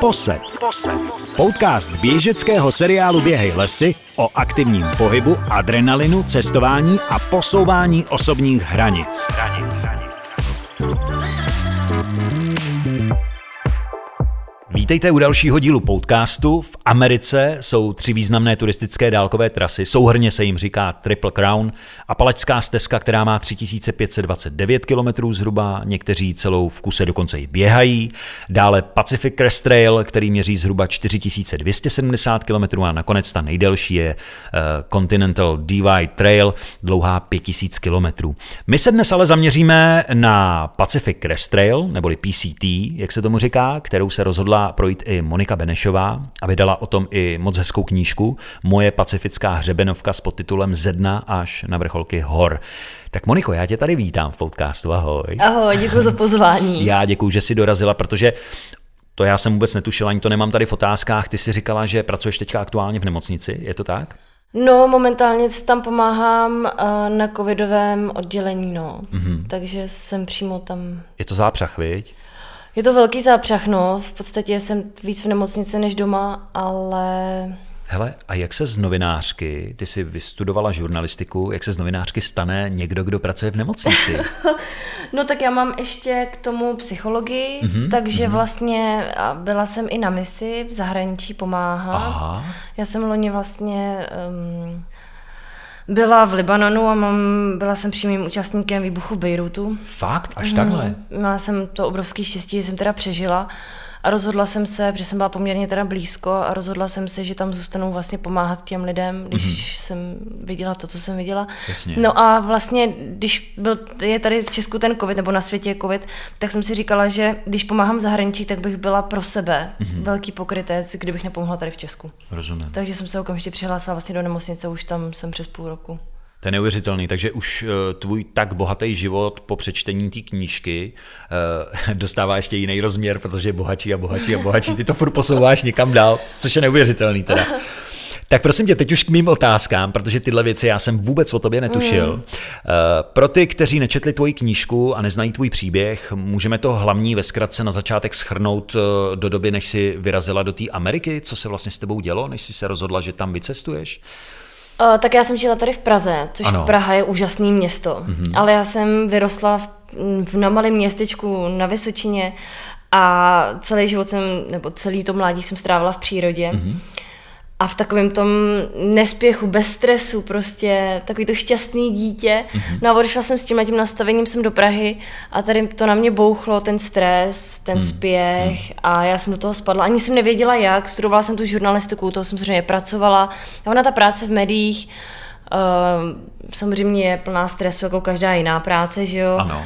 Posed. Podcast běžeckého seriálu Běhej lesy o aktivním pohybu, adrenalinu, cestování a posouvání osobních hranic. Vítejte u dalšího dílu podcastu. V Americe jsou tři významné turistické dálkové trasy. Souhrně se jim říká Triple Crown. Apalačská stezka, která má 3529 km zhruba, někteří celou v kuse dokonce i běhají. Dále Pacific Crest Trail, který měří zhruba 4270 km a nakonec ta nejdelší je uh, Continental Divide Trail, dlouhá 5000 km. My se dnes ale zaměříme na Pacific Crest Trail, neboli PCT, jak se tomu říká, kterou se rozhodla projít i Monika Benešová a vydala o tom i moc hezkou knížku Moje pacifická hřebenovka s podtitulem Ze dna až na vrcholky hor. Tak Moniko, já tě tady vítám v podcastu, ahoj. Ahoj, děkuji za pozvání. Já děkuji, že jsi dorazila, protože to já jsem vůbec netušila, ani to nemám tady v otázkách. Ty si říkala, že pracuješ teďka aktuálně v nemocnici, je to tak? No, momentálně tam pomáhám na covidovém oddělení, no. Mm-hmm. Takže jsem přímo tam. Je to zápřah, viď? Je to velký zápřah, no. V podstatě jsem víc v nemocnici než doma, ale... Hele, a jak se z novinářky, ty jsi vystudovala žurnalistiku, jak se z novinářky stane někdo, kdo pracuje v nemocnici? no tak já mám ještě k tomu psychologii, mm-hmm, takže mm-hmm. vlastně byla jsem i na misi v zahraničí pomáhat. Aha. Já jsem loni vlastně... Um, byla v Libanonu a mám, byla jsem přímým účastníkem výbuchu Bejrutu. Fakt? Až takhle? Hmm, měla jsem to obrovský štěstí, že jsem teda přežila. A rozhodla jsem se, protože jsem byla poměrně teda blízko, a rozhodla jsem se, že tam zůstanu vlastně pomáhat těm lidem, když mm-hmm. jsem viděla to, co jsem viděla. Jasně. No a vlastně, když byl, je tady v Česku ten covid, nebo na světě je covid, tak jsem si říkala, že když pomáhám v zahraničí, tak bych byla pro sebe mm-hmm. velký pokrytec, kdybych nepomohla tady v Česku. Rozumím. Takže jsem se okamžitě přihlásila vlastně do nemocnice, už tam jsem přes půl roku. To je neuvěřitelný, takže už uh, tvůj tak bohatý život po přečtení té knížky uh, dostává ještě jiný rozměr, protože je bohatší a bohatší a bohatší. Ty to furt posouváš někam dál, což je neuvěřitelný teda. Tak prosím tě, teď už k mým otázkám, protože tyhle věci já jsem vůbec o tobě netušil. Mm. Uh, pro ty, kteří nečetli tvoji knížku a neznají tvůj příběh, můžeme to hlavní ve zkratce na začátek schrnout do doby, než jsi vyrazila do té Ameriky, co se vlastně s tebou dělo, než jsi se rozhodla, že tam vycestuješ? Uh, tak já jsem žila tady v Praze, což ano. Praha je úžasné město, mm-hmm. ale já jsem vyrostla v, v na malém městečku na Vysočině a celý život jsem, nebo celý to mládí jsem strávila v přírodě. Mm-hmm a v takovém tom nespěchu, bez stresu, prostě takový to šťastný dítě. Mm-hmm. No a odešla jsem s tím tím nastavením jsem do Prahy a tady to na mě bouchlo, ten stres, ten mm-hmm. spěch a já jsem do toho spadla. Ani jsem nevěděla jak, studovala jsem tu žurnalistiku, toho jsem samozřejmě pracovala. A ona ta práce v médiích uh, samozřejmě je plná stresu jako každá jiná práce, že jo? Ano.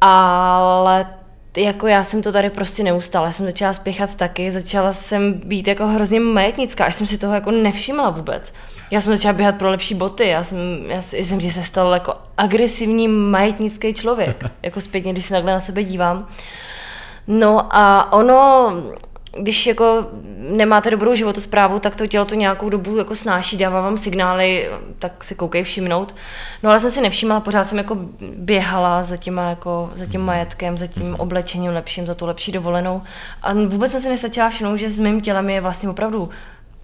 Ale jako já jsem to tady prostě neustále, já jsem začala spěchat taky, začala jsem být jako hrozně majetnická, až jsem si toho jako nevšimla vůbec. Já jsem začala běhat pro lepší boty, já jsem, já jsem se stal jako agresivní majetnický člověk, jako zpětně, když se takhle na sebe dívám. No a ono, když jako nemáte dobrou životosprávu, tak to tělo to nějakou dobu jako snáší, dává vám signály, tak si koukej všimnout. No ale jsem si nevšimla, pořád jsem jako běhala za, těma, jako, za tím majetkem, za tím oblečením lepším, za tu lepší dovolenou. A vůbec jsem si nestačila všimnout, že s mým tělem je vlastně opravdu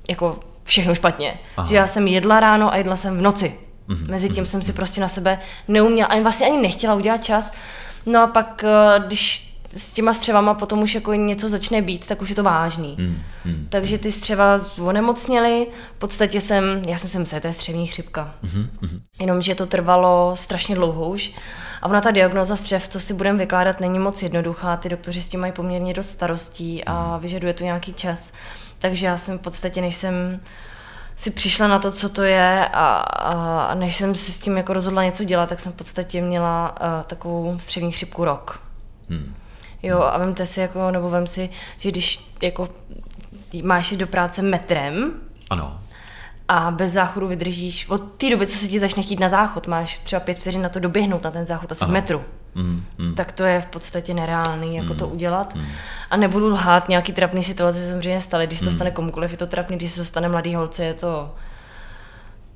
jako všechno špatně. Aha. Že já jsem jedla ráno a jedla jsem v noci. Mm-hmm. Mezi tím jsem si prostě na sebe neuměla, ani vlastně ani nechtěla udělat čas. No a pak, eh, když s těma střevama potom už jako něco začne být, tak už je to vážný. Hmm, hmm, Takže ty střeva onemocněly, v podstatě jsem, já jsem si myslela, to je střevní chřipka. Hmm, hmm. Jenomže to trvalo strašně dlouho už. A ona ta diagnoza střev, to si budeme vykládat, není moc jednoduchá. Ty doktoři s tím mají poměrně dost starostí a hmm. vyžaduje to nějaký čas. Takže já jsem v podstatě, než jsem si přišla na to, co to je a, a než jsem si s tím jako rozhodla něco dělat, tak jsem v podstatě měla uh, takovou střevní chřipku rok. Hmm. Jo, a vemte si jako, nebo vem si, že když jako máš do práce metrem, ano. A bez záchodu vydržíš od té doby, co se ti začne chtít na záchod, máš třeba pět vteřin na to doběhnout na ten záchod asi ano. metru. Mm, mm. Tak to je v podstatě nereálný, jako mm, to udělat. Mm. A nebudu lhát, nějaký trapný situace se samozřejmě staly, když to mm. stane komukoliv, je to trapný, když se to stane mladý holce, je to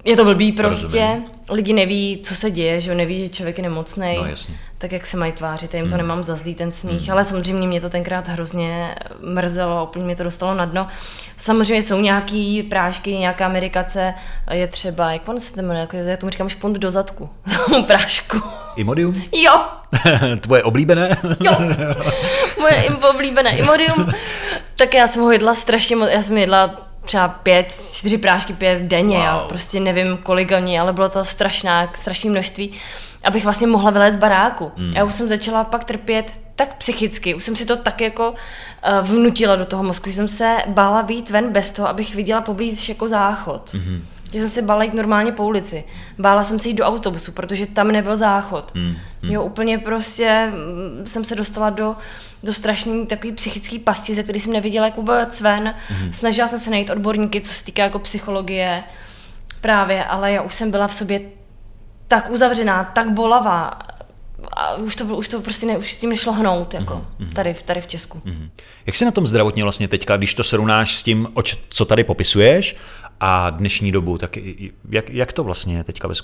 je to blbý prostě, Rozumím. lidi neví, co se děje, že neví, že člověk je nemocný, no, jasně. tak jak se mají tvářit, já jim to mm. nemám za zlý ten smích, mm. ale samozřejmě mě to tenkrát hrozně mrzelo, úplně mě to dostalo na dno. Samozřejmě jsou nějaký prášky, nějaká amerikace, je třeba, jak on se to jmenuje, jako já tomu říkám špunt do zadku, prášku. Imodium? Jo. Tvoje oblíbené? jo. Moje oblíbené Imodium. Tak já jsem ho jedla strašně moc, já jsem jedla třeba pět, čtyři prášky pět denně, wow. já prostě nevím kolik ani, ale bylo to strašná, strašné množství, abych vlastně mohla vylézt z baráku. Mm. Já už jsem začala pak trpět tak psychicky, už jsem si to tak jako uh, vnutila do toho mozku, že jsem se bála výjít ven bez toho, abych viděla poblíž jako záchod. Mm-hmm. Že jsem se bála jít normálně po ulici. Bála jsem se jít do autobusu, protože tam nebyl záchod. Mm, mm. Jo, úplně prostě mm, jsem se dostala do, do strašný takový psychický pasti, ze který jsem neviděla jak vůbec ven. Mm. Snažila jsem se najít odborníky, co se týká jako psychologie právě, ale já už jsem byla v sobě tak uzavřená, tak bolavá, a už to, už to prostě ne, už s tím nešlo hnout, jako mm-hmm. tady, tady v Česku. Mm-hmm. Jak se na tom zdravotně vlastně teďka, když to srovnáš s tím, co tady popisuješ a dnešní dobu, tak jak, jak to vlastně je teďka ve,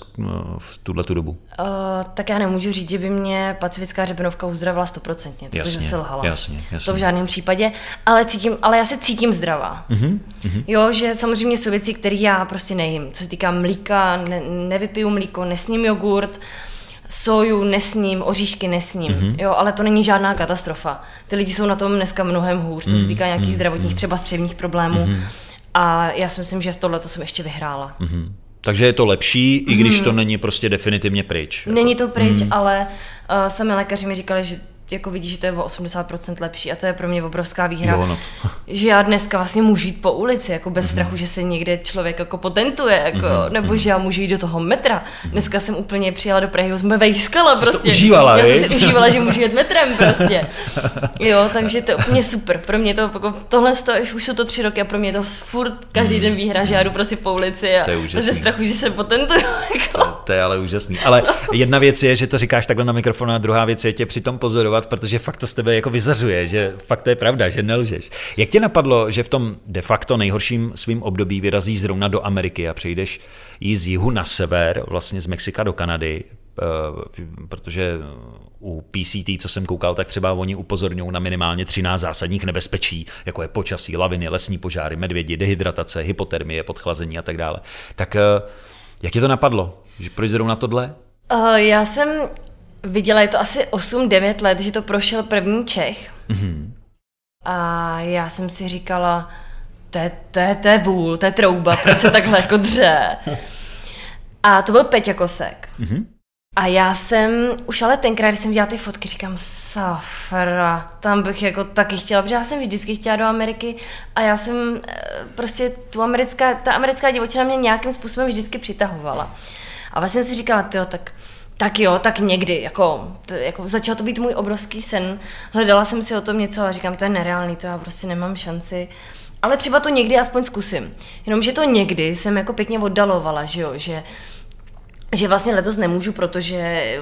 v tuhle tu dobu? Uh, tak já nemůžu říct, že by mě pacifická řebenovka uzdravila stoprocentně, to jasně, by se lhala. Jasně, jasně. To v žádném případě, ale, cítím, ale já se cítím zdravá. Uh-huh. Jo, že samozřejmě jsou věci, které já prostě nejím. Co se týká mlíka, ne, nevypiju mlíko, nesním jogurt, soju nesním, oříšky nesním, mm-hmm. jo, ale to není žádná katastrofa. Ty lidi jsou na tom dneska mnohem hůř, co se mhm, týká nějakých mm-hmm. zdravotních, třeba střevních problémů. Mm-hmm. A já si myslím, že tohle to jsem ještě vyhrála. Mm-hmm. Takže je to lepší, i když mm. to není prostě definitivně pryč. Není to pryč, mm. ale uh, sami lékaři mi říkali, že jako vidíš, že to je o 80% lepší a to je pro mě obrovská výhra, jo, no to. že já dneska vlastně můžu jít po ulici, jako bez mm-hmm. strachu, že se někde člověk jako potentuje, jako, mm-hmm. nebo mhm. že já můžu jít do toho metra. Mm-hmm. Dneska jsem úplně přijela do Prahy, jsme vejskala prostě. užívala, já jsem si užívala, že můžu jet metrem prostě. Jo, takže to je úplně super. Pro mě to, jako, tohle to, už jsou to tři roky a pro mě to furt každý mm. den výhra, že já jdu prostě po ulici a bez strachu, že se potentuju. Jako. To, to, je ale úžasný. Ale jedna věc je, že to říkáš takhle na mikrofonu a druhá věc je tě přitom pozorovat, protože fakt to tebe jako vyzařuje, že fakt to je pravda, že nelžeš. Jak tě napadlo, že v tom de facto nejhorším svým období vyrazíš zrovna do Ameriky a přejdeš jí z jihu na sever, vlastně z Mexika do Kanady, eh, protože u PCT, co jsem koukal, tak třeba oni upozorňují na minimálně 13 zásadních nebezpečí, jako je počasí, laviny, lesní požáry, medvědi, dehydratace, hypotermie, podchlazení a tak dále. Tak eh, jak je to napadlo? Proč zrovna tohle? Uh, já jsem viděla, je to asi 8-9 let, že to prošel první Čech. Mm-hmm. A já jsem si říkala, to je, to je, to je vůl, to je trouba, proč se takhle jako dře. A to byl Peťa Kosek. Mm-hmm. A já jsem, už ale tenkrát, když jsem dělala ty fotky, říkám, safra, tam bych jako taky chtěla, protože já jsem vždycky chtěla do Ameriky a já jsem eh, prostě tu americká, ta americká divočina mě nějakým způsobem vždycky přitahovala. A vlastně si říkala, jo, tak tak jo, tak někdy, jako, to, jako začal to být můj obrovský sen. Hledala jsem si o tom něco a říkám, to je nereálný, to já prostě nemám šanci. Ale třeba to někdy aspoň zkusím. Jenomže to někdy jsem jako pěkně oddalovala, že jo, že že vlastně letos nemůžu, protože je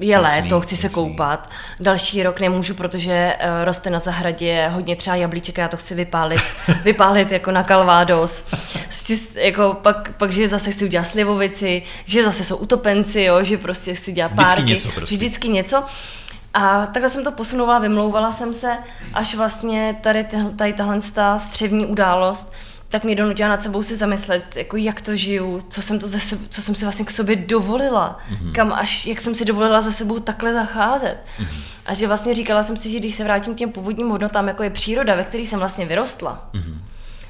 jasný, léto, chci jasný. se koupat. Další rok nemůžu, protože uh, roste na zahradě hodně třeba jablíček a já to chci vypálit, vypálit jako na kalvádos. jako pak, pak, že zase chci udělat slivovici, že zase jsou utopenci, jo, že prostě chci dělat párky. Vždycky něco prostě. Vždycky něco. A takhle jsem to posunovala, vymlouvala jsem se, až vlastně tady, tady tahle střevní událost tak mě donutila nad sebou si zamyslet, jako jak to žiju, co jsem, to zase, co jsem si vlastně k sobě dovolila, mm-hmm. kam až, jak jsem si dovolila za sebou takhle zacházet. Mm-hmm. A že vlastně říkala jsem si, že když se vrátím k těm původním hodnotám, jako je příroda, ve které jsem vlastně vyrostla, mm-hmm.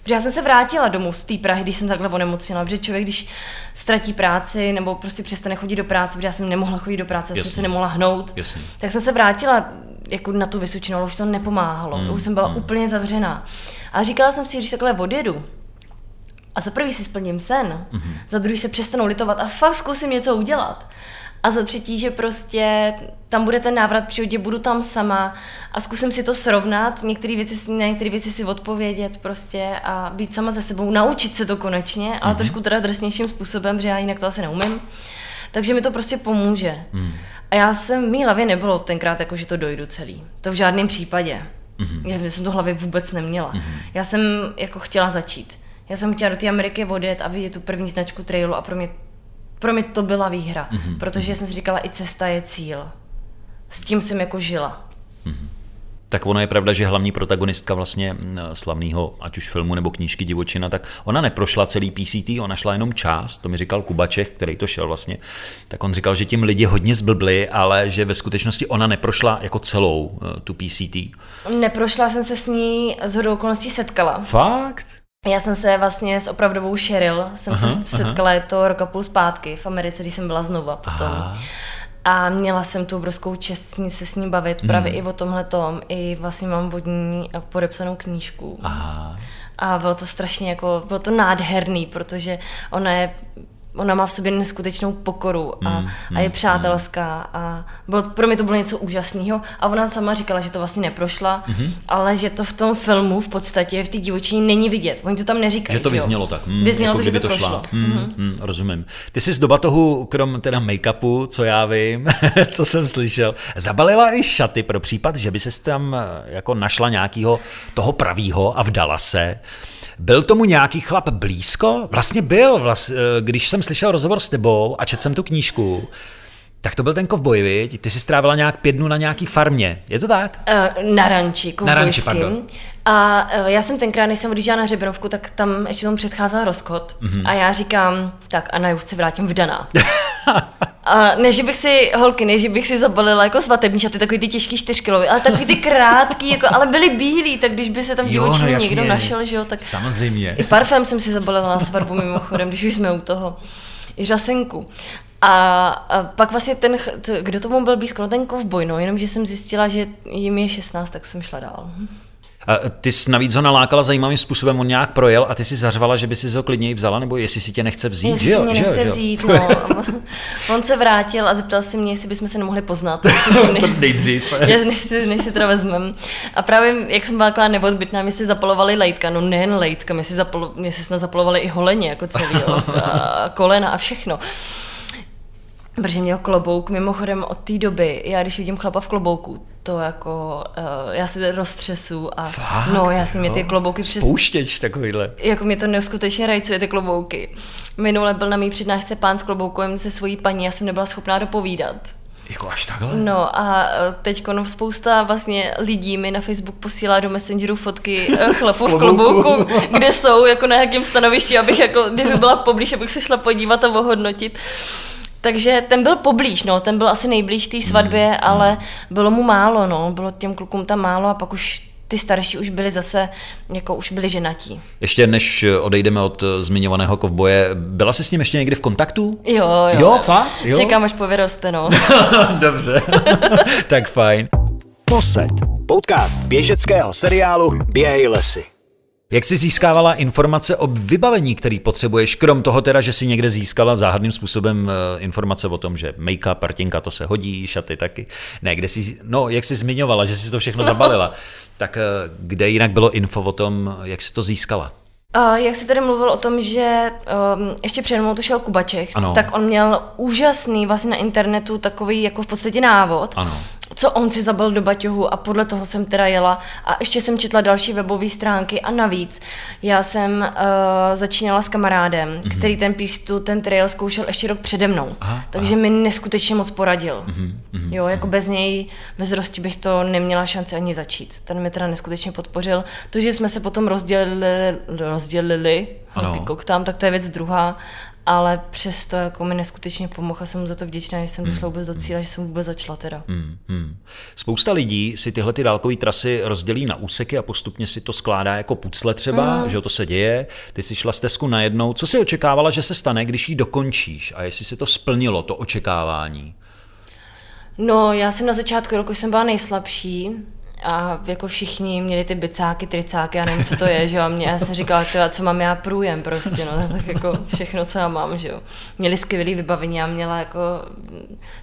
Protože já jsem se vrátila domů z té Prahy, když jsem takhle onemocněla, protože člověk, když ztratí práci nebo prostě přestane chodit do práce, protože já jsem nemohla chodit do práce, já jsem se nemohla hnout, Jasně. tak jsem se vrátila jako na tu Vysočinu, ale už to nepomáhalo, mm, už jsem byla mm. úplně zavřená. A říkala jsem si, když takhle odjedu, a za prvý si splním sen, mm-hmm. za druhý se přestanu litovat a fakt zkusím něco udělat. A za třetí, že prostě tam bude ten návrat přírodě, budu tam sama a zkusím si to srovnat, některé věci, na některé věci si odpovědět prostě a být sama ze sebou, naučit se to konečně, ale mm-hmm. trošku teda drsnějším způsobem, že já jinak to asi neumím. Takže mi to prostě pomůže. Mm. A já jsem, v mý hlavě nebylo tenkrát jako, že to dojdu celý. To v žádném případě. Mm-hmm. Já jsem to v hlavě vůbec neměla. Mm-hmm. Já jsem jako chtěla začít Já jsem chtěla do té Ameriky odjet a vidět tu první značku trailu a pro mě, pro mě to byla výhra, mm-hmm. protože jsem si říkala, i cesta je cíl. S tím jsem jako žila. Mm-hmm. Tak ono je pravda, že hlavní protagonistka vlastně slavného, ať už filmu nebo knížky Divočina, tak ona neprošla celý PCT, ona šla jenom část, to mi říkal Kubaček, který to šel vlastně, tak on říkal, že tím lidi hodně zblbli, ale že ve skutečnosti ona neprošla jako celou eh, tu PCT. Neprošla jsem se s ní z hodou okolností setkala. Fakt? Já jsem se vlastně s opravdovou Cheryl, jsem aha, se setkala, aha. je to rok a půl zpátky v Americe, když jsem byla znova potom. Aha. A měla jsem tu obrovskou čest se s ní bavit hmm. právě i o tomhle tom. I vlastně mám od ní podepsanou knížku. Aha. A bylo to strašně jako, bylo to nádherný, protože ona je ona má v sobě neskutečnou pokoru a, mm, a je mm, přátelská a bylo, pro mě to bylo něco úžasného a ona sama říkala, že to vlastně neprošla, mm-hmm. ale že to v tom filmu v podstatě v té divočině není vidět. Oni to tam neříkají. Že to vyznělo tak. Mm, vyznělo jako to, že to, to šla. Mm, mm-hmm. mm, rozumím. Ty jsi z doba toho, krom teda make-upu, co já vím, co jsem slyšel, zabalila i šaty pro případ, že by se tam eh, jako našla nějakého toho pravýho a vdala se. Byl tomu nějaký chlap blízko? Vlastně byl, vlastně, když jsem slyšel rozhovor s tebou a četl jsem tu knížku, tak to byl ten kovboj, viď? Ty jsi strávila nějak pět dnů na nějaký farmě, je to tak? Uh, na ranči, Na ranči, pardon. A uh, já jsem tenkrát, než jsem odjížděla na hřebenovku, tak tam ještě tomu předcházel rozchod. Mm-hmm. A já říkám, tak a na se vrátím vdaná. A než bych si, holky, než bych si zabalila jako svatební šaty, takový ty těžký čtyřkilový, ale takový ty krátký, jako, ale byly bílý, tak když by se tam divočí no, někdo našel, že jo, tak... Samozřejmě. I parfém jsem si zabalila na svatbu mimochodem, když už jsme u toho. I řasenku. A, a pak vlastně ten, kdo tomu byl blízko, no ten kovboj, no, jenomže jsem zjistila, že jim je 16, tak jsem šla dál. A ty jsi navíc ho nalákala zajímavým způsobem, on nějak projel a ty si zařvala, že by si ho klidněji vzala, nebo jestli si tě nechce vzít, jestli že mě že nechce jo, vzít, že no. on se vrátil a zeptal se mě, jestli bychom se nemohli poznat. to nejdřív. než, si, než si teda vezmem. A právě, jak jsem byla taková neodbytná, my si zapolovali lejtka, no nejen lejtka, my si, zapolo, my si snad zapolovali i holeně, jako celý, jo, a kolena a všechno. Protože měl klobouk, mimochodem od té doby, já když vidím chlapa v klobouku, to jako, uh, já si roztřesu a Fakt, no, já si mě ty klobouky přes... Spouštěč takovýhle. Jako mě to neskutečně rajcuje ty klobouky. Minule byl na mý přednášce pán s kloboukem se svojí paní, já jsem nebyla schopná dopovídat. Jako až takhle? No a eh, teď no, spousta vlastně lidí mi na Facebook posílá do Messengeru fotky eh, chlapů v klobouku, kde jsou, jako na jakém stanovišti, abych jako, kdyby byla poblíž, abych se šla podívat a ohodnotit. Takže ten byl poblíž, no, ten byl asi nejblíž té svatbě, mm, ale mm. bylo mu málo, no, bylo těm klukům tam málo a pak už ty starší už byli zase, jako už byli ženatí. Ještě než odejdeme od zmiňovaného kovboje, byla jsi s ním ještě někdy v kontaktu? Jo, jo. Jo, fakt? Jo? Čekám, až povyroste, no. Dobře, tak fajn. Poset, podcast běžeckého seriálu Běhej lesy. Jak jsi získávala informace o vybavení, který potřebuješ, krom toho teda, že si někde získala záhadným způsobem eh, informace o tom, že make-up, partinka, to se hodí, šaty taky. Ne, kde jsi, no, jak jsi zmiňovala, že jsi to všechno zabalila, tak eh, kde jinak bylo info o tom, jak jsi to získala? Uh, jak jsi tady mluvil o tom, že um, ještě před mnou to šel Kubaček, ano. tak on měl úžasný vlastně na internetu takový jako v podstatě návod, ano co on si zabil do baťohu a podle toho jsem teda jela a ještě jsem četla další webové stránky a navíc já jsem uh, začínala s kamarádem, mm-hmm. který ten pístu, ten trail zkoušel ještě rok přede mnou, aha, takže aha. mi neskutečně moc poradil. Mm-hmm, jo, jako mm-hmm. bez něj, bez rosti bych to neměla šanci ani začít. Ten mi teda neskutečně podpořil. To, že jsme se potom rozdělili, rozdělili koktám, tak to je věc druhá, ale přesto jako mi neskutečně pomohl a jsem mu za to vděčná, že jsem hmm. došla vůbec do cíle, že jsem vůbec začala teda. Hmm. Hmm. Spousta lidí si tyhle ty dálkové trasy rozdělí na úseky a postupně si to skládá jako pucle třeba, hmm. že to se děje. Ty si šla stezku najednou. Co si očekávala, že se stane, když ji dokončíš a jestli si to splnilo, to očekávání? No, já jsem na začátku roku jsem byla nejslabší, a jako všichni měli ty bicáky, tricáky, já nevím, co to je, že jo, a mě, já jsem říkala, tyhle, co mám já průjem prostě, no, tak jako všechno, co já mám, že jo. Měli skvělé vybavení, já měla jako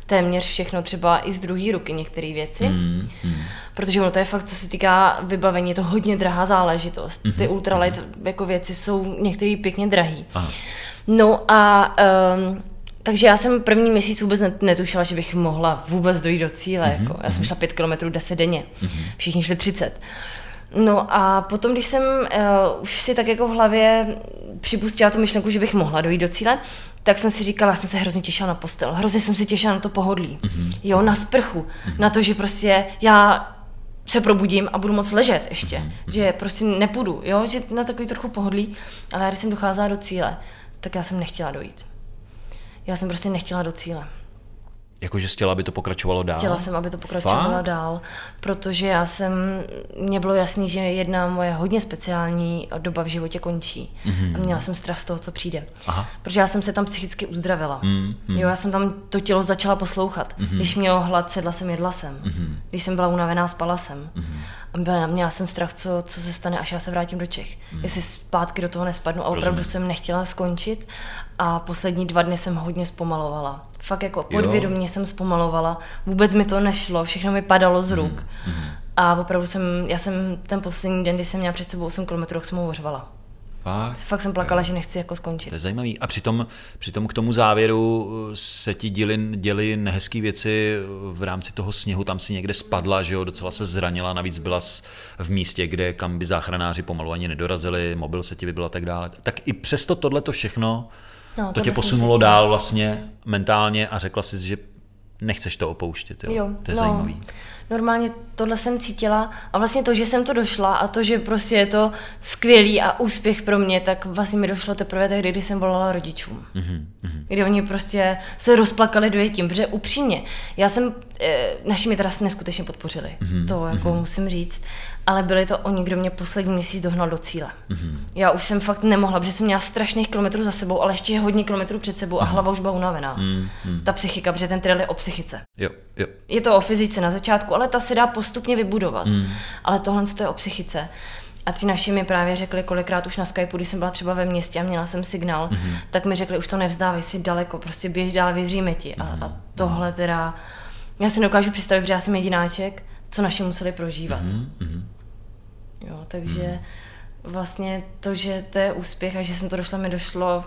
téměř všechno, třeba i z druhé ruky některé věci, mm, mm. protože ono to je fakt, co se týká vybavení, je to hodně drahá záležitost. Mm-hmm. Ty ultralight mm-hmm. jako věci jsou některé pěkně drahý. Aha. No a um, takže já jsem první měsíc vůbec netušila, že bych mohla vůbec dojít do cíle. Mm-hmm. Jako. Já jsem mhm. šla 5 km 10 denně. Mm-hmm. Všichni šli 30. No a potom, když jsem uh, už si tak jako v hlavě připustila tu myšlenku, že bych mohla dojít do cíle, tak jsem si říkala, já jsem se hrozně těšila na postel, hrozně jsem si těšila na to pohodlí, mm-hmm. jo, na sprchu, mm-hmm. na to, že prostě já se probudím a budu moc ležet ještě, mm-hmm. že prostě nepůjdu, jo, že na takový trochu pohodlí, ale já když jsem docházela do cíle, tak já jsem nechtěla dojít. Já jsem prostě nechtěla do cíle. Jakože chtěla, aby to pokračovalo dál? Chtěla jsem, aby to pokračovalo Fakt? dál, protože já jsem, mně bylo jasný, že jedna moje hodně speciální doba v životě končí. Mm-hmm. A měla jsem strach z toho, co přijde. Aha. Protože já jsem se tam psychicky uzdravila. Mm-hmm. Jo, já jsem tam to tělo začala poslouchat. Mm-hmm. Když mělo hlad, sedla jsem, jedla jsem. Mm-hmm. Když jsem byla unavená, spala jsem. Mm-hmm. A měla jsem strach, co, co se stane, až já se vrátím do Čech. Mm-hmm. Jestli zpátky do toho nespadnu. A opravdu Rozumím. jsem nechtěla skončit. A poslední dva dny jsem hodně zpomalovala fakt jako podvědomě jsem zpomalovala, vůbec mi to nešlo, všechno mi padalo z ruk. Mm, mm. A opravdu jsem, já jsem ten poslední den, kdy jsem měla před sebou 8 km, tak jsem ho ořvala. Fakt? Fakt jsem plakala, jo. že nechci jako skončit. To je zajímavý. A přitom, přitom k tomu závěru se ti děli, děli nehezké věci v rámci toho sněhu, tam si někde spadla, že jo, docela se zranila, navíc byla v místě, kde kam by záchranáři pomalu ani nedorazili, mobil se ti vybil a tak dále. Tak i přesto tohle to všechno No, to, tě posunulo dál vlastně mentálně a řekla jsi, že nechceš to opouštět. Jo? Jo, to je no, zajímavý. Normálně tohle jsem cítila a vlastně to, že jsem to došla a to, že prostě je to skvělý a úspěch pro mě, tak vlastně mi došlo teprve tehdy, kdy jsem volala rodičům. Mm-hmm. Kdy oni prostě se rozplakali dojetím, protože upřímně, já jsem, naši mi teda neskutečně podpořili, mm-hmm. to jako mm-hmm. musím říct ale byli to oni, kdo mě poslední měsíc dohnal do cíle. Mm-hmm. Já už jsem fakt nemohla, protože jsem měla strašných kilometrů za sebou, ale ještě hodně kilometrů před sebou a mm-hmm. hlava už byla unavená. Mm-hmm. Ta psychika, protože ten trail je o psychice. Jo, jo. Je to o fyzice na začátku, ale ta se dá postupně vybudovat. Mm. Ale tohle to je o psychice. A ti naši mi právě řekli kolikrát už na Skypeu, když jsem byla třeba ve městě a měla jsem signál, mm-hmm. tak mi řekli, už to nevzdávej si daleko, prostě běž dál, vyříme ti. A, mm-hmm. a tohle teda, já si dokážu představit, že já jsem jedináček, co naši museli prožívat. Mm-hmm. Jo, takže hmm. vlastně to, že to je úspěch a že jsem to došla, mi došlo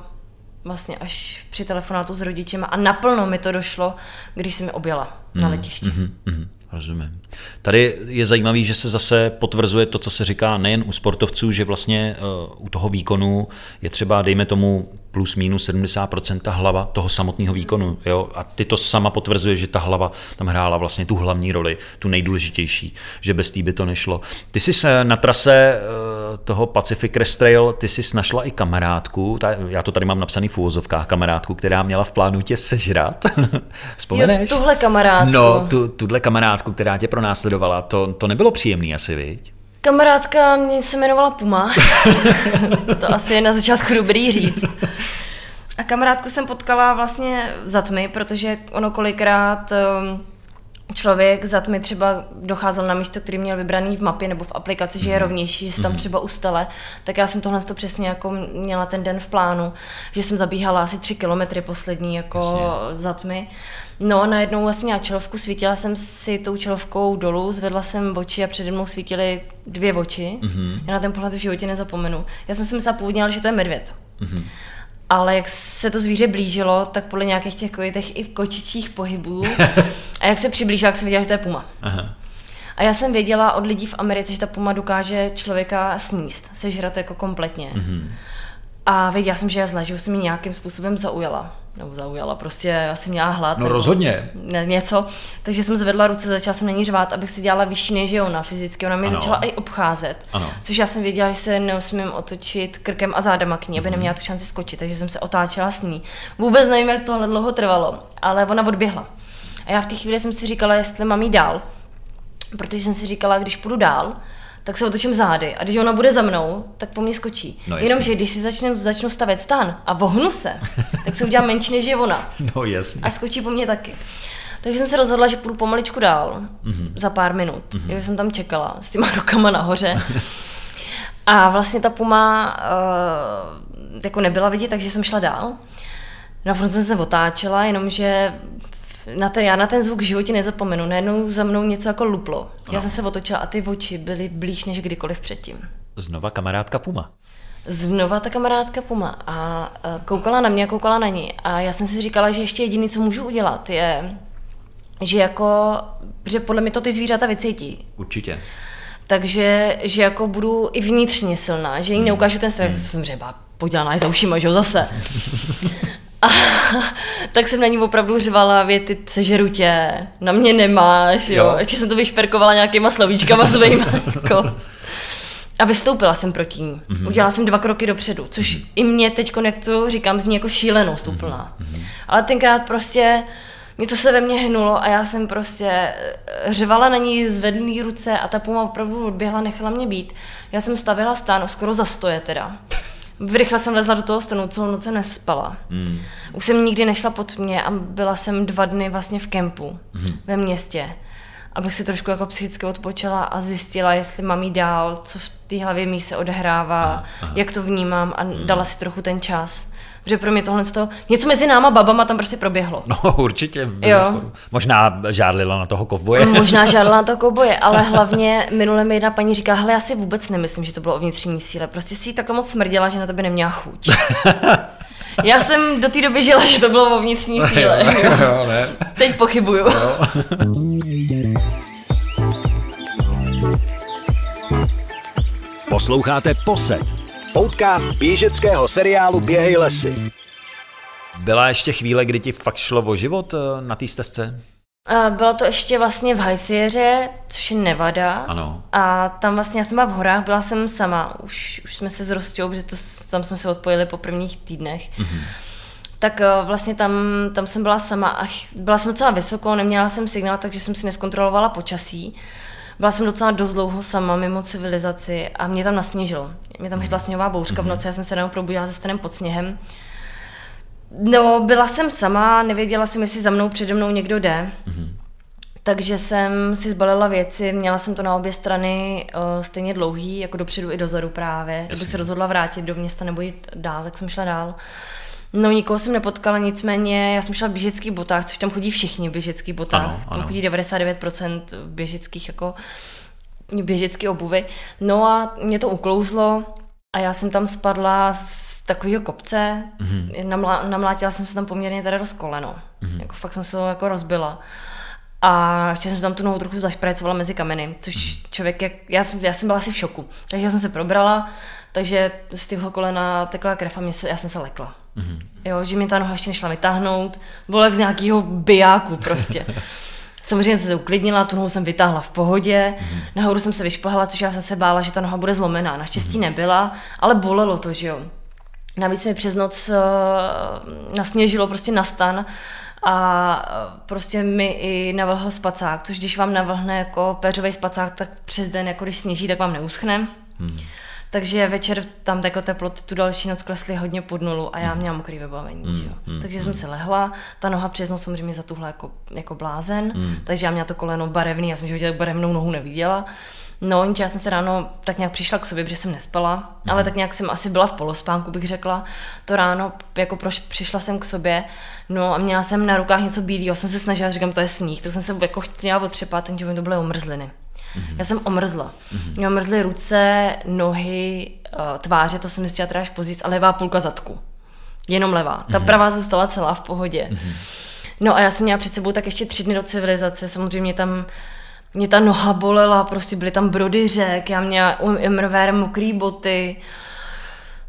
vlastně až při telefonátu s rodičem a naplno mi to došlo, když jsem mi objela hmm. na letišti. Hmm. Hmm. Rozumím. Tady je zajímavý, že se zase potvrzuje to, co se říká nejen u sportovců, že vlastně uh, u toho výkonu je třeba, dejme tomu, plus minus 70% ta hlava toho samotného výkonu. Jo? A ty to sama potvrzuje, že ta hlava tam hrála vlastně tu hlavní roli, tu nejdůležitější, že bez té by to nešlo. Ty jsi se na trase uh, toho Pacific Crest Trail, ty jsi našla i kamarádku, ta, já to tady mám napsaný v úvozovkách, kamarádku, která měla v plánu tě sežrat. Vzpomeneš? Jo, tuhle kamarádku. No, tu, tuhle kamarádku, která tě pronásledovala, to, to nebylo příjemný asi, viď? Kamarádka mě se jmenovala Puma. to asi je na začátku dobrý říct. A kamarádku jsem potkala vlastně za tmy, protože ono kolikrát um, člověk za tmy třeba docházel na místo, který měl vybraný v mapě nebo v aplikaci, že je mhm. rovnější, že se tam mhm. třeba ustale, tak já jsem tohle to přesně jako měla ten den v plánu, že jsem zabíhala asi tři kilometry poslední jako Jasně. za tmy. No, najednou jsem měla čelovku, svítila jsem si tou čelovkou dolů, zvedla jsem oči a přede mnou svítily dvě oči. Mm-hmm. Já na ten pohled v životě nezapomenu. Já jsem si myslela původně, že to je medvěd. Mm-hmm. Ale jak se to zvíře blížilo, tak podle nějakých těch těch i kočičích pohybů a jak se přiblížila, tak jsem viděla, že to je puma. Aha. A já jsem věděla od lidí v Americe, že ta puma dokáže člověka sníst, sežrat jako kompletně. Mm-hmm. A věděla jsem, že je zle, že už jsem mi nějakým způsobem zaujala. Nebo zaujala, prostě asi měla hlad. No rozhodně. Ne, něco. Takže jsem zvedla ruce, začala jsem na ní řvát, abych si dělala vyšší než ona fyzicky. Ona mě ano. začala i obcházet. Ano. Což já jsem věděla, že se neusmím otočit krkem a zádama k ní, aby mm-hmm. neměla tu šanci skočit, takže jsem se otáčela s ní. Vůbec nevím, jak tohle dlouho trvalo, ale ona odběhla. A já v té chvíli jsem si říkala, jestli mám jít dál, protože jsem si říkala, když půjdu dál, tak se otočím zády a když ona bude za mnou, tak po mně skočí. No, Jenomže když si začnu, začnu stavět stan a vohnu se, tak se udělám menší než je ona. No jasně. A skočí po mně taky. Takže jsem se rozhodla, že půjdu pomaličku dál, mm-hmm. za pár minut. Mm-hmm. Já jsem tam čekala s těma rukama nahoře. a vlastně ta puma uh, jako nebyla vidět, takže jsem šla dál. Na no jsem se otáčela, jenomže na ten, já na ten zvuk v životě nezapomenu. Najednou za mnou něco jako luplo. Já no. jsem se otočila a ty oči byly blíž než kdykoliv předtím. Znova kamarádka Puma. Znova ta kamarádka Puma a koukala na mě a koukala na ní. A já jsem si říkala, že ještě jediný, co můžu udělat, je, že jako, že podle mě to ty zvířata vycítí. Určitě. takže že jako budu i vnitřně silná, že jí neukážu ten strach, jsem třeba podělaná za ušima, že jo, zase. A, tak jsem na ní opravdu řvala věty, sežeru tě, na mě nemáš, jo. jo. Ještě jsem to vyšperkovala nějakýma slovíčkama svýma, jako. A vystoupila jsem proti ní. Mm-hmm. Udělala jsem dva kroky dopředu, což mm-hmm. i mě teď, jak to říkám, zní jako šílenost úplná. Mm-hmm. Ale tenkrát prostě něco se ve mně hnulo a já jsem prostě eh, řvala na ní zvedlý ruce a ta puma opravdu odběhla, nechala mě být. Já jsem stavila stán, skoro za stoje teda. Rychle jsem lezla do toho stanu, celou noc nespala. Mm. Už jsem nikdy nešla pod mě a byla jsem dva dny vlastně v kempu mm. ve městě abych si trošku jako psychicky odpočala a zjistila, jestli mám jít dál, co v té hlavě mi se odehrává, aha, aha. jak to vnímám a hmm. dala si trochu ten čas. Protože pro mě tohle to, něco mezi náma babama tam prostě proběhlo. No určitě, jo. Možná žádlila na toho kovboje. Možná žádlila na toho kovboje, ale hlavně minule mi jedna paní říká, hele, já si vůbec nemyslím, že to bylo o vnitřní síle. Prostě si jí takhle moc smrděla, že na tebe neměla chuť. Já jsem do té doby žila, že to bylo o vnitřní síle. Jo, jo, ne. Teď pochybuju. Jo. Posloucháte Poset, podcast běžeckého seriálu Běhej lesy. Byla ještě chvíle, kdy ti fakt šlo o život eh, na té stezce? Bylo to ještě vlastně v Hajsieře, což je Nevada. Ano. A tam vlastně, já jsem byla v horách, byla jsem sama. Už, už jsme se s Rostou, protože to, tam jsme se odpojili po prvních týdnech. Mm-hmm. Tak eh, vlastně tam, tam jsem byla sama a byla jsem docela vysoko, neměla jsem signál, takže jsem si neskontrolovala počasí. Byla jsem docela dost dlouho sama mimo civilizaci a mě tam nasněžilo. Mě tam chytla sněhová bouřka v mhm. noci, já jsem se ráno probudila se stanem pod sněhem. No, byla jsem sama, nevěděla jsem, jestli za mnou přede mnou někdo jde. Mm-hmm. Takže jsem si zbalila věci, měla jsem to na obě strany uh, stejně dlouhý, jako dopředu i dozadu právě. Kdybych se rozhodla vrátit do města nebo jít dál, tak jsem šla dál. No, nikoho jsem nepotkala, nicméně já jsem šla v běžeckých botách, což tam chodí všichni v běžeckých botách. Ano, ano. Tam chodí 99% běžeckých jako běžecké obuvy. No a mě to uklouzlo a já jsem tam spadla z takového kopce, mm-hmm. Namlá, namlátila jsem se tam poměrně teda dost koleno. Mm-hmm. Jako fakt jsem se to jako rozbila. A ještě jsem tam tu nohu trochu zašprajcovala mezi kameny, což mm-hmm. člověk, jak, já, jsem, já jsem byla asi v šoku. Takže já jsem se probrala, takže z toho kolena tekla krev a mě se, já jsem se lekla. Mm-hmm. Jo, že mi ta noha ještě nešla vytáhnout, bylo jak z nějakého bijáku prostě. Samozřejmě jsem se uklidnila, tu nohu jsem vytáhla v pohodě, mm-hmm. nahoru jsem se vyšplhala, což já jsem se bála, že ta noha bude zlomená. Naštěstí mm-hmm. nebyla, ale bolelo to, že jo. Navíc mi přes noc uh, nasněžilo prostě na stan a uh, prostě mi i navlhl spacák, což když vám navlhne jako péřový spacák, tak přes den, jako když sněží, tak vám neuschne. Mm. Takže večer tam jako teploty tu další noc klesly hodně pod nulu a já mhm. měla mokrý vybavení. Mm, že jo? Mm, takže mm. jsem se lehla, ta noha přes noc samozřejmě zatuhla jako, jako blázen, mm. takže já měla to koleno barevný, já jsem že barevnou nohu neviděla. No, jenže já jsem se ráno tak nějak přišla k sobě, protože jsem nespala, mm. ale tak nějak jsem asi byla v polospánku, bych řekla. To ráno, jako proš, přišla jsem k sobě, no a měla jsem na rukách něco bílého, jsem se snažila, říkám, to je sníh, tak jsem se jako chtěla otřepat, takže mi to byly omrzliny. Mm-hmm. Já jsem omrzla. Mm-hmm. Mě omrzly ruce, nohy, uh, tváře, to jsem zjistila teda až později, a levá půlka zadku. Jenom levá. Ta mm-hmm. pravá zůstala celá v pohodě. Mm-hmm. No a já jsem měla před sebou tak ještě tři dny do civilizace. Samozřejmě tam mě ta noha bolela, prostě byly tam brody řek, já měla umrver, mokrý boty,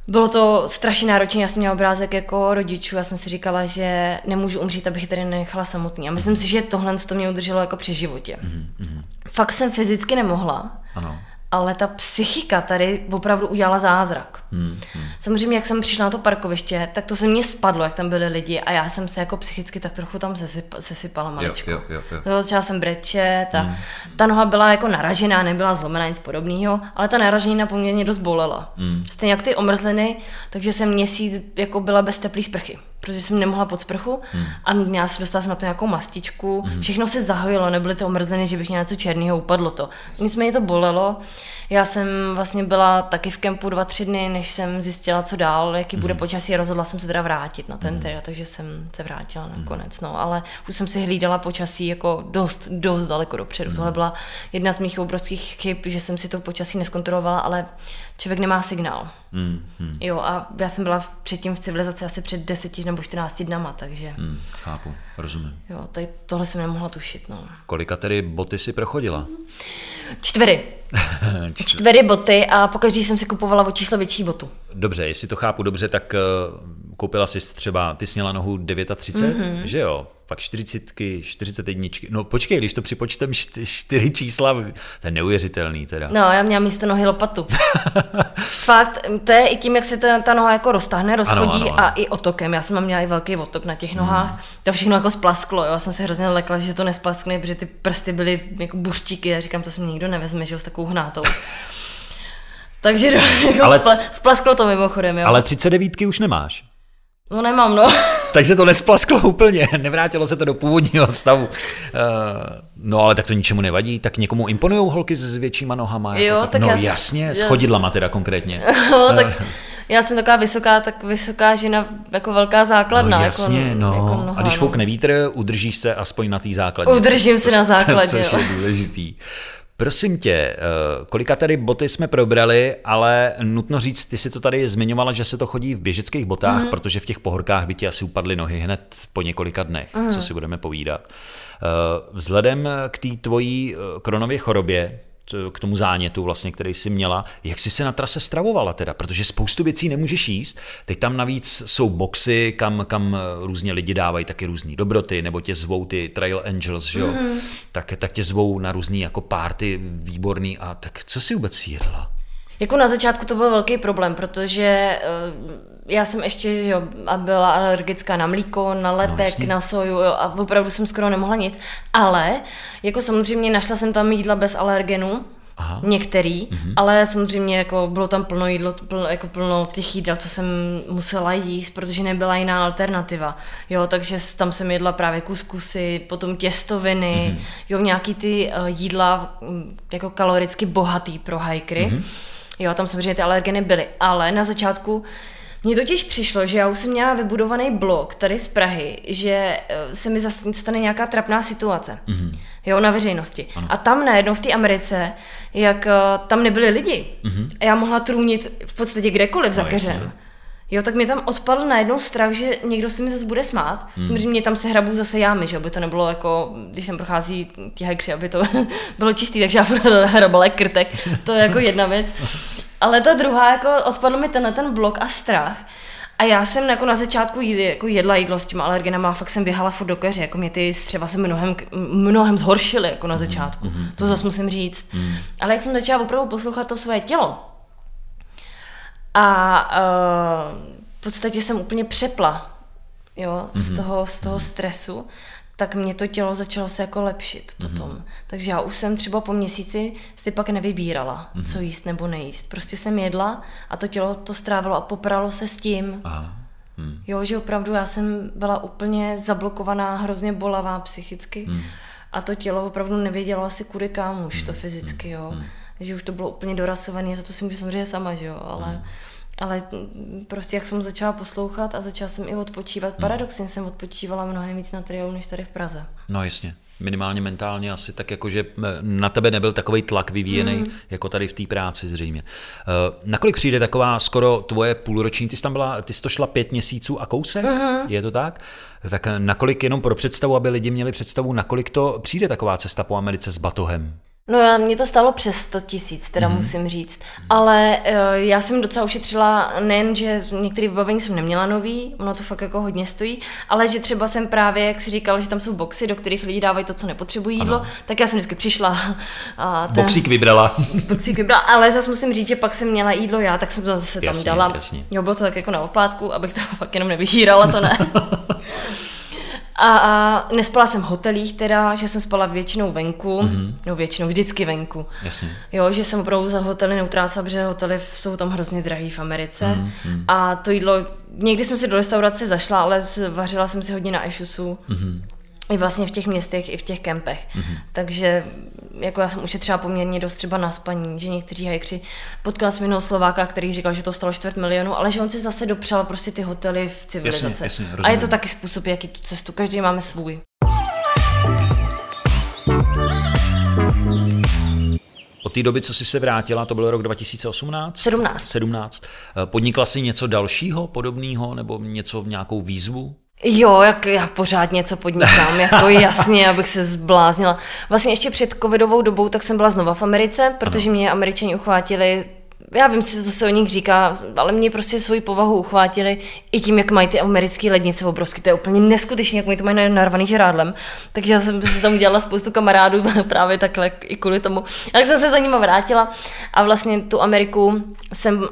bylo to strašně náročné, já jsem měla obrázek jako rodičů, já jsem si říkala, že nemůžu umřít, abych tady nechala samotný. A myslím si, že tohle to mě udrželo jako při životě. Mm-hmm. Fakt jsem fyzicky nemohla. Ano ale ta psychika tady opravdu udělala zázrak. Hmm, hmm. Samozřejmě, jak jsem přišla na to parkoviště, tak to se mě spadlo, jak tam byli lidi a já jsem se jako psychicky tak trochu tam sesyp, sesypala maličko. Jo, jo, jo, jo. Začala jsem brečet a hmm. ta noha byla jako naražená, nebyla zlomená, nic podobného, ale ta naraženina poměrně dost bolela. Hmm. Stejně jak ty omrzliny, takže jsem měsíc jako byla bez teplý sprchy protože jsem nemohla pod sprchu hmm. a měla se dostala jsem na to nějakou mastičku. Hmm. Všechno se zahojilo, nebyly to omrzliny, že bych měla něco černého, upadlo to. Nicméně to bolelo. Já jsem vlastně byla taky v kempu dva, tři dny, než jsem zjistila, co dál, jaký hmm. bude počasí. Rozhodla jsem se teda vrátit na ten hmm. teda, takže jsem se vrátila hmm. nakonec. No, ale už jsem si hlídala počasí jako dost, dost daleko dopředu. Hmm. Tohle byla jedna z mých obrovských chyb, že jsem si to počasí neskontrolovala, ale člověk nemá signál. Hmm. Jo, a já jsem byla předtím v civilizaci asi před deseti nebo 14 dnama, takže... Hmm, chápu, rozumím. Jo, tady tohle jsem nemohla tušit, no. Kolika tedy boty si prochodila? Čtvery. Čtvery boty a pokaždý jsem si kupovala o číslo větší botu. Dobře, jestli to chápu dobře, tak uh, koupila jsi třeba, ty sněla nohu 39, mm-hmm. že jo? Pak 40, 41. No počkej, když to připočtem čtyři čísla, to je neuvěřitelný teda. No, já měla místo nohy lopatu. Fakt, to je i tím, jak se ta, ta noha jako roztáhne, rozchodí ano, ano, ano. a i otokem. Já jsem měla i velký otok na těch nohách. Hmm. To všechno jako splasklo, jo. Já jsem se hrozně lekla, že to nesplaskne, protože ty prsty byly jako buštíky. Já říkám, to si mě nikdo nevezme, že jo, s takovou hnátou. Takže jako ale, spla, splasklo to mimochodem, jo. Ale 39 už nemáš. No nemám, no. Takže to nesplasklo úplně, nevrátilo se to do původního stavu. Uh, no ale tak to ničemu nevadí, tak někomu imponují holky s většíma nohama? Jo, jako tak No já jasně, s chodidlama teda konkrétně. No, tak já jsem taková vysoká, tak vysoká žena, jako velká základna. No jasně, jako, no. Jako noha, a když no. foukne vítr, udržíš se aspoň na té základně. Udržím se na základě, Což je důležitý. Prosím tě, eh, kolika tady boty jsme probrali, ale nutno říct, ty si to tady zmiňovala, že se to chodí v běžeckých botách, mm. protože v těch pohorkách by ti asi upadly nohy hned po několika dnech, mm. co si budeme povídat. Eh, vzhledem k té tvojí eh, kronově chorobě, k tomu zánětu, vlastně, který jsi měla. Jak jsi se na trase stravovala teda? Protože spoustu věcí nemůžeš jíst. Teď tam navíc jsou boxy, kam, kam různě lidi dávají taky různé dobroty, nebo tě zvou ty Trail Angels, že jo? Mm. Tak, tak tě zvou na různé jako párty výborný. A tak co jsi vůbec jedla? Jako na začátku to byl velký problém, protože uh, já jsem ještě jo, a byla alergická na mlíko, na lepek, no, na soju jo, a opravdu jsem skoro nemohla nic. Ale jako samozřejmě našla jsem tam jídla bez alergenů, Aha. některý, mm-hmm. ale samozřejmě jako bylo tam plno jídlo, plno, jako plno těch jídel, co jsem musela jíst, protože nebyla jiná alternativa. Jo, takže tam jsem jedla právě kuskusy, potom těstoviny, mm-hmm. jo, nějaký ty uh, jídla mm, jako kaloricky bohatý pro hajkry. Mm-hmm. Jo, tam samozřejmě ty alergeny byly, ale na začátku mně totiž přišlo, že já už jsem měla vybudovaný blok tady z Prahy, že eh, se mi zase stane nějaká trapná situace. Mm-hmm. Jo, na veřejnosti. Ano. A tam najednou v té Americe, jak uh, tam nebyli lidi, mm-hmm. a já mohla trůnit v podstatě kdekoliv no, za keřem. Jo, tak mě tam odpadl najednou strach, že někdo si mi zase bude smát. Hmm. Samozřejmě mě tam se hrabu zase jámy, že aby to nebylo jako, když sem prochází ti hajkři, aby to bylo čistý, takže já hrabala krtek. To je jako jedna věc. Ale ta druhá, jako odpadl mi tenhle ten blok a strach. A já jsem jako na začátku jídli, jako jedla jídlo s těma alergenama a fakt jsem běhala furt do keře. Jako mě ty střeva se mnohem, mnohem zhoršily jako na začátku. Mm-hmm. To zase musím říct. Mm. Ale jak jsem začala opravdu poslouchat to svoje tělo, a uh, v podstatě jsem úplně přepla jo, z, mm-hmm. toho, z toho stresu, tak mě to tělo začalo se jako lepšit mm-hmm. potom. Takže já už jsem třeba po měsíci si pak nevybírala, mm-hmm. co jíst nebo nejíst. Prostě jsem jedla a to tělo to strávilo a popralo se s tím. Aha. Hmm. Jo, že opravdu já jsem byla úplně zablokovaná, hrozně bolavá psychicky hmm. a to tělo opravdu nevědělo asi kudy kam už hmm. to fyzicky, jo. Hmm. Že už to bylo úplně dorasované, za to si můžu samozřejmě sama, že jo, ale... Hmm ale prostě jak jsem začala poslouchat a začala jsem i odpočívat, hmm. paradoxně jsem odpočívala mnohem víc na triolu než tady v Praze. No jasně, minimálně mentálně asi tak jako, že na tebe nebyl takový tlak vyvíjený, mm. jako tady v té práci zřejmě. Uh, nakolik přijde taková skoro tvoje půlroční, ty jsi tam byla, ty jsi to šla pět měsíců a kousek, mm-hmm. je to tak? Tak nakolik jenom pro představu, aby lidi měli představu, nakolik to přijde taková cesta po Americe s batohem? No já, mě to stalo přes 100 tisíc, teda mm-hmm. musím říct. Ale uh, já jsem docela ušetřila nejen, že některé vybavení jsem neměla nový, ono to fakt jako hodně stojí, ale že třeba jsem právě, jak si říkal, že tam jsou boxy, do kterých lidi dávají to, co nepotřebují jídlo, ano. tak já jsem vždycky přišla. A ten, boxík vybrala. boxík vybrala, ale zase musím říct, že pak jsem měla jídlo já, tak jsem to zase jasně, tam dala. Jasně. Jo, bylo to tak jako na oplátku, abych to fakt jenom nevyžírala, to ne. A, a nespala jsem v hotelích teda, že jsem spala většinou venku, mm-hmm. no většinou vždycky venku. Jasně. Jo, že jsem opravdu za hotely neutrácela, protože hotely jsou tam hrozně drahý v Americe. Mm-hmm. A to jídlo, někdy jsem si do restaurace zašla, ale vařila jsem si hodně na Ešusu. Mm-hmm i vlastně v těch městech, i v těch kempech. Mm-hmm. Takže jako já jsem ušetřila poměrně dost třeba na spaní, že někteří hajkři potkala jsem jednoho Slováka, který říkal, že to stalo čtvrt milionu, ale že on si zase dopřál prostě ty hotely v civilizaci. Jasně, jasně, a je to taky způsob, jaký tu cestu, každý máme svůj. Od té doby, co jsi se vrátila, to byl rok 2018? 17. 17. Podnikla jsi něco dalšího podobného nebo něco, nějakou výzvu? Jo, jak já pořád něco podnikám, jako jasně, abych se zbláznila. Vlastně ještě před covidovou dobou, tak jsem byla znova v Americe, protože mě američani uchvátili já vím si, co se o nich říká, ale mě prostě svoji povahu uchvátili i tím, jak mají ty americké lednice obrovské. To je úplně neskutečné, jak mají to mají narvaný žrádlem. Takže já jsem si tam udělala spoustu kamarádů právě takhle i kvůli tomu. Tak jsem se za nima vrátila a vlastně tu Ameriku jsem uh,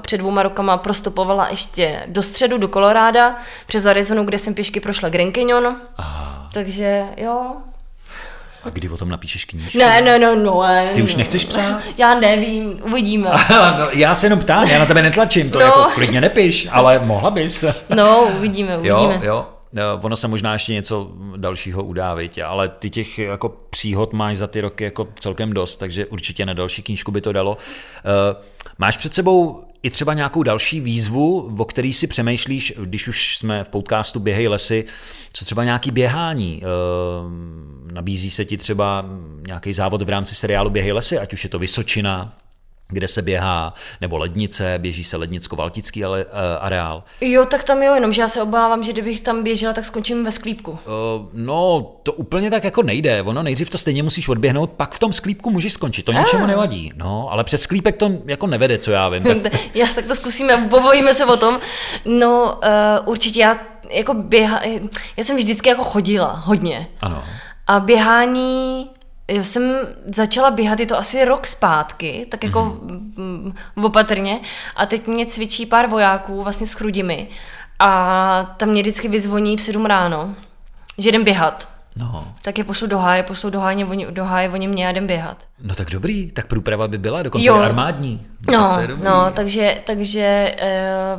před dvouma rokama prostopovala ještě do středu, do Koloráda, přes Arizonu, kde jsem pěšky prošla Grand Canyon. Aha. Takže jo, a kdy o tom napíšeš knížku? Ne, ne, ne, no, ne. Ty už nechceš psát? Já nevím, uvidíme. no, já se jenom ptám, já na tebe netlačím, to no. jako klidně nepiš, ale mohla bys. no, uvidíme, uvidíme. Jo, jo. Ono se možná ještě něco dalšího udá, viď? ale ty těch jako příhod máš za ty roky jako celkem dost, takže určitě na další knížku by to dalo. Uh, máš před sebou i třeba nějakou další výzvu, o který si přemýšlíš, když už jsme v podcastu Běhej lesy, co třeba nějaký běhání? Eh, nabízí se ti třeba nějaký závod v rámci seriálu Běhej lesy, ať už je to Vysočina, kde se běhá, nebo lednice, běží se lednicko-valtický ale, uh, areál. Jo, tak tam jo, jenom že já se obávám, že kdybych tam běžela, tak skončím ve sklípku. Uh, no, to úplně tak jako nejde. Ono nejdřív to stejně musíš odběhnout, pak v tom sklípku můžeš skončit. To ničemu ah. nevadí. No, ale přes sklípek to jako nevede, co já vím. Tak... já tak to zkusíme, pobojíme se o tom. No, uh, určitě já jako běha, já jsem vždycky jako chodila hodně. Ano. A běhání já jsem začala běhat, je to asi rok zpátky, tak jako mm-hmm. opatrně. A teď mě cvičí pár vojáků vlastně s chrudimi. A tam mě vždycky vyzvoní v 7 ráno, že jdem běhat. No. Tak je pošlu do háje, pošlu do háje, oni, do háje, oni mě a jdem běhat. No tak dobrý, tak průprava by byla, dokonce jo. armádní. No, no, tak no takže, takže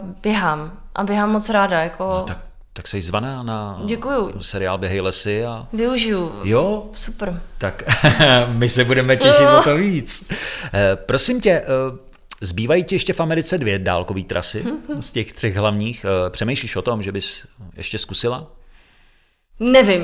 uh, běhám. A běhám moc ráda. Jako... No, tak tak jsi zvaná na Děkuju. seriál Běhej lesy. A... Využiju. Jo? Super. Tak my se budeme těšit o to víc. Eh, prosím tě, eh, zbývají ti ještě v Americe dvě dálkové trasy z těch třech hlavních. Eh, přemýšlíš o tom, že bys ještě zkusila? Nevím.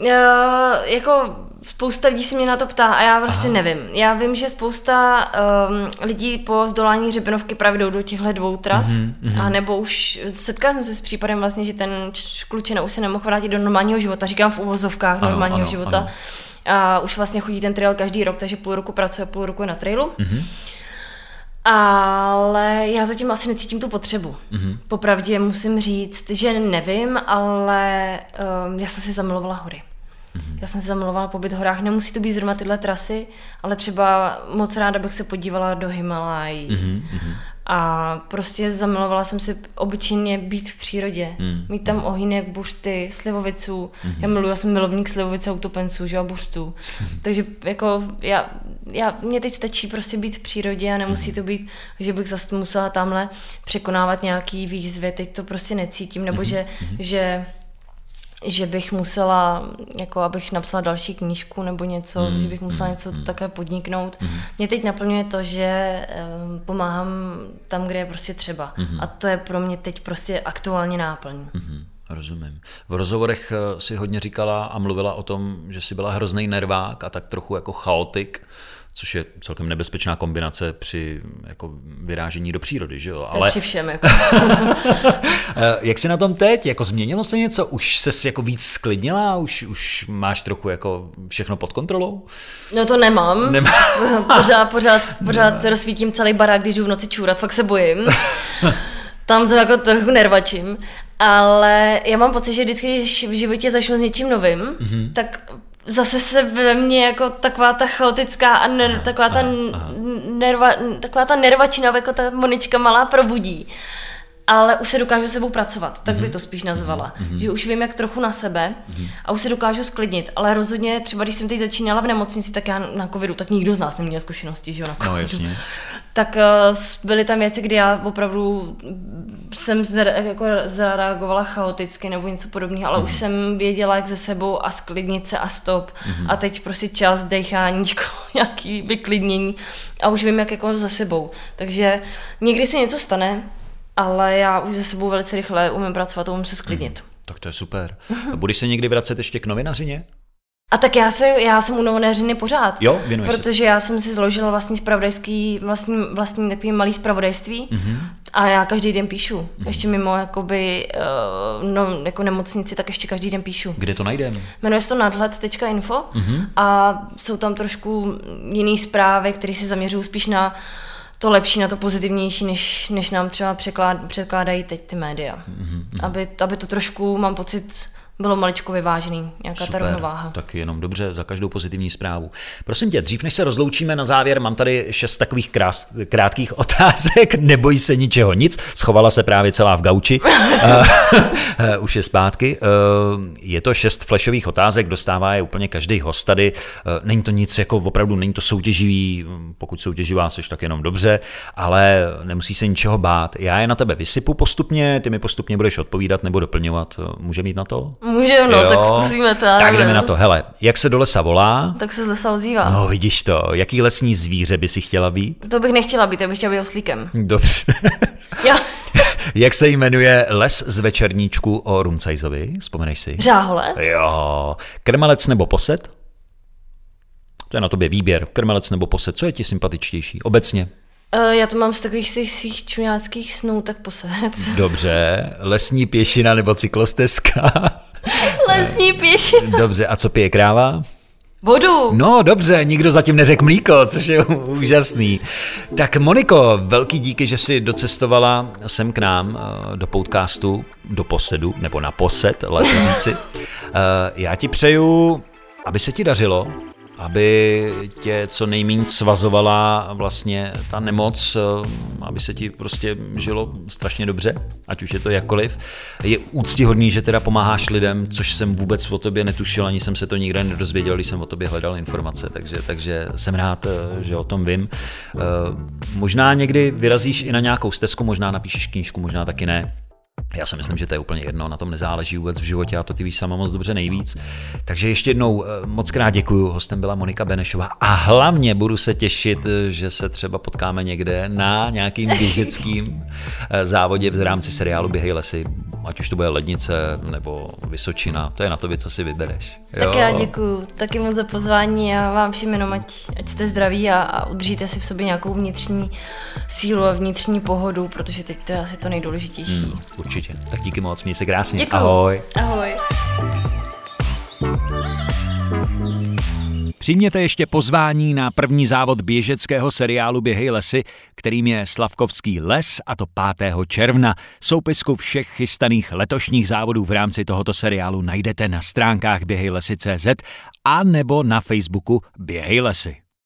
Já, jako spousta lidí se mě na to ptá a já prostě Aha. nevím. Já vím, že spousta um, lidí po zdolání hřebenovky právě jdou do těchto dvou tras, mm-hmm. a nebo už setkala jsem se s případem vlastně, že ten klučina už se nemohl vrátit do normálního života, říkám v uvozovkách ano, normálního ano, života. Ano. A už vlastně chodí ten trail každý rok, takže půl roku pracuje, půl roku je na trailu. Mm-hmm. Ale já zatím asi necítím tu potřebu. Mm-hmm. Popravdě musím říct, že nevím, ale um, já jsem si zamilovala hory. Mm-hmm. Já jsem si zamilovala pobyt v horách. Nemusí to být zrovna tyhle trasy, ale třeba moc ráda bych se podívala do Himalají. Mm-hmm. A prostě zamilovala jsem si obyčejně být v přírodě. Mm. Mít tam ohýnek, buřty, slivoviců. Mm. Já miluji, já jsem milovník slivovice utopenců, že a buřtů. Mm. Takže jako já, já, mě teď stačí prostě být v přírodě a nemusí mm. to být, že bych zase musela tamhle překonávat nějaký výzvy. Teď to prostě necítím, nebo mm. že, mm. že že bych musela, jako abych napsala další knížku nebo něco, mm, že bych musela mm, něco mm. také podniknout. Mm. Mě teď naplňuje to, že um, pomáhám tam, kde je prostě třeba. Mm. A to je pro mě teď prostě aktuálně náplň. Mm. Rozumím. V rozhovorech eh, si hodně říkala a mluvila o tom, že jsi byla hrozný nervák a tak trochu jako chaotik což je celkem nebezpečná kombinace při jako vyrážení do přírody, že jo? Ale... při všem. Jako. Eh, jak jsi na tom teď? Jako změnilo se něco? Už se jako víc sklidnila? Už, už máš trochu jako všechno pod kontrolou? No to nemám. Nemá... pořád, pořád, pořád Nemá. rozsvítím celý barák, když jdu v noci čůrat, fakt se bojím. Tam jsem jako trochu nervačím. Ale já mám pocit, že vždycky, když v životě začnu s něčím novým, mm-hmm. tak zase se ve mně jako taková ta chaotická a ner, aha, taková, ta aha, nerva, taková ta nervačina, jako ta Monička malá probudí. Ale už se dokážu sebou pracovat, tak mm-hmm. by to spíš nazvala. Mm-hmm. Že už vím, jak trochu na sebe mm-hmm. a už se dokážu sklidnit. Ale rozhodně, třeba když jsem teď začínala v nemocnici, tak já na covidu, tak nikdo z nás neměl zkušenosti, že jo, na covidu. No, jasně. Tak uh, byly tam věci, kdy já opravdu jsem jako zareagovala chaoticky nebo něco podobného, ale mm. už mhm. jsem věděla, jak ze sebou a sklidnit se a stop. Mm. A teď prostě čas, decháníčko, nějaký vyklidnění a už vím, jak jako za sebou. Takže někdy se něco stane, ale já už ze sebou velice rychle umím pracovat a umím se sklidnit. Mm. Tak to je super. A budeš se někdy vracet ještě k novinařině? A tak já, se, já jsem u novinéřiny pořád. Jo, věnuješ se. Protože já jsem si zložila vlastní spravodajský, vlastní, vlastní takový malý spravodajství Mhm. a já každý den píšu. Ještě mimo jakoby, uh, no, jako nemocnici, tak ještě každý den píšu. Kde to najdeme? Jmenuje se to nadhled.info Mhm. a jsou tam trošku jiné zprávy, které se zaměřují spíš na to lepší, na to pozitivnější, než, než nám třeba překlád, překládají teď ty média. Mhm, Aby, aby to trošku, mám pocit, bylo maličko vyvážený, nějaká ta rovnováha. tak jenom dobře za každou pozitivní zprávu. Prosím tě, dřív než se rozloučíme na závěr, mám tady šest takových krás, krátkých otázek, neboj se ničeho nic, schovala se právě celá v gauči, Eh, už je zpátky. Eh, Je to šest flashových otázek, dostává je úplně každý host tady. Eh, Není to nic jako opravdu, není to soutěživý, pokud soutěživá seš, tak jenom dobře, ale nemusí se ničeho bát. Já je na tebe vysypu postupně, ty mi postupně budeš odpovídat nebo doplňovat. Může mít na to? Může, no, tak zkusíme to. Tak nevím. jdeme na to. Hele, jak se do lesa volá? Tak se z lesa ozývá. No, vidíš to. Jaký lesní zvíře by si chtěla být? To bych nechtěla být, já bych chtěla být oslíkem. Dobře. Jo, jak se jmenuje les z večerníčku o Runcajzovi? Vzpomeneš si? žáhole. Jo. Krmelec nebo posed? To je na tobě výběr. Krmelec nebo posed. Co je ti sympatičtější? Obecně. Eh, Já to mám z takových svých, svých čuňáckých snů, tak posed. Dobře. Lesní pěšina nebo cyklostezka? Lesní pěšina. Dobře. A co pije kráva? Vodu. No dobře, nikdo zatím neřekl mlíko, což je úžasný. Tak Moniko, velký díky, že jsi docestovala sem k nám eh, do podcastu, do posedu, nebo na posed, lépe říci. Eh, Já ti přeju, aby se ti dařilo, aby tě co nejméně svazovala vlastně ta nemoc, eh, aby se ti prostě žilo strašně dobře, ať už je to jakkoliv. Je úctihodný, že teda pomáháš lidem, což jsem vůbec o tobě netušil, ani jsem se to nikde nedozvěděl, když jsem o tobě hledal informace, takže, takže jsem rád, eh, že o tom vím. Eh, Možná někdy vyrazíš i na nějakou stezku, možná napíšeš knížku, možná taky ne. Já si myslím, že to je úplně jedno, na tom nezáleží vůbec v životě a to ty víš sama moc dobře nejvíc. Takže ještě jednou eh, moc krát děkuju, hostem byla Monika Benešová a hlavně budu se těšit, eh, že se třeba potkáme někde na nějakým běžeckým eh, závodě v rámci seriálu Běhej lesy, ať už to bude Lednice nebo Vysočina, to je na tobě, co si vybereš. Tak já děkuju taky moc za pozvání a vám všem jenom, ať, ať jste zdraví a, a udržíte si v sobě nějakou vnitřní sílu a vnitřní pohodu, protože teď to je asi to nejdůležitější. Hmm, určitě. Tak díky moc, měj se krásně. Děkuju. Ahoj. Ahoj. Přijměte ještě pozvání na první závod běžeckého seriálu Běhej lesy, kterým je Slavkovský les a to 5. června. Soupisku všech chystaných letošních závodů v rámci tohoto seriálu najdete na stránkách běhejlesy.cz a nebo na Facebooku Běhej lesy.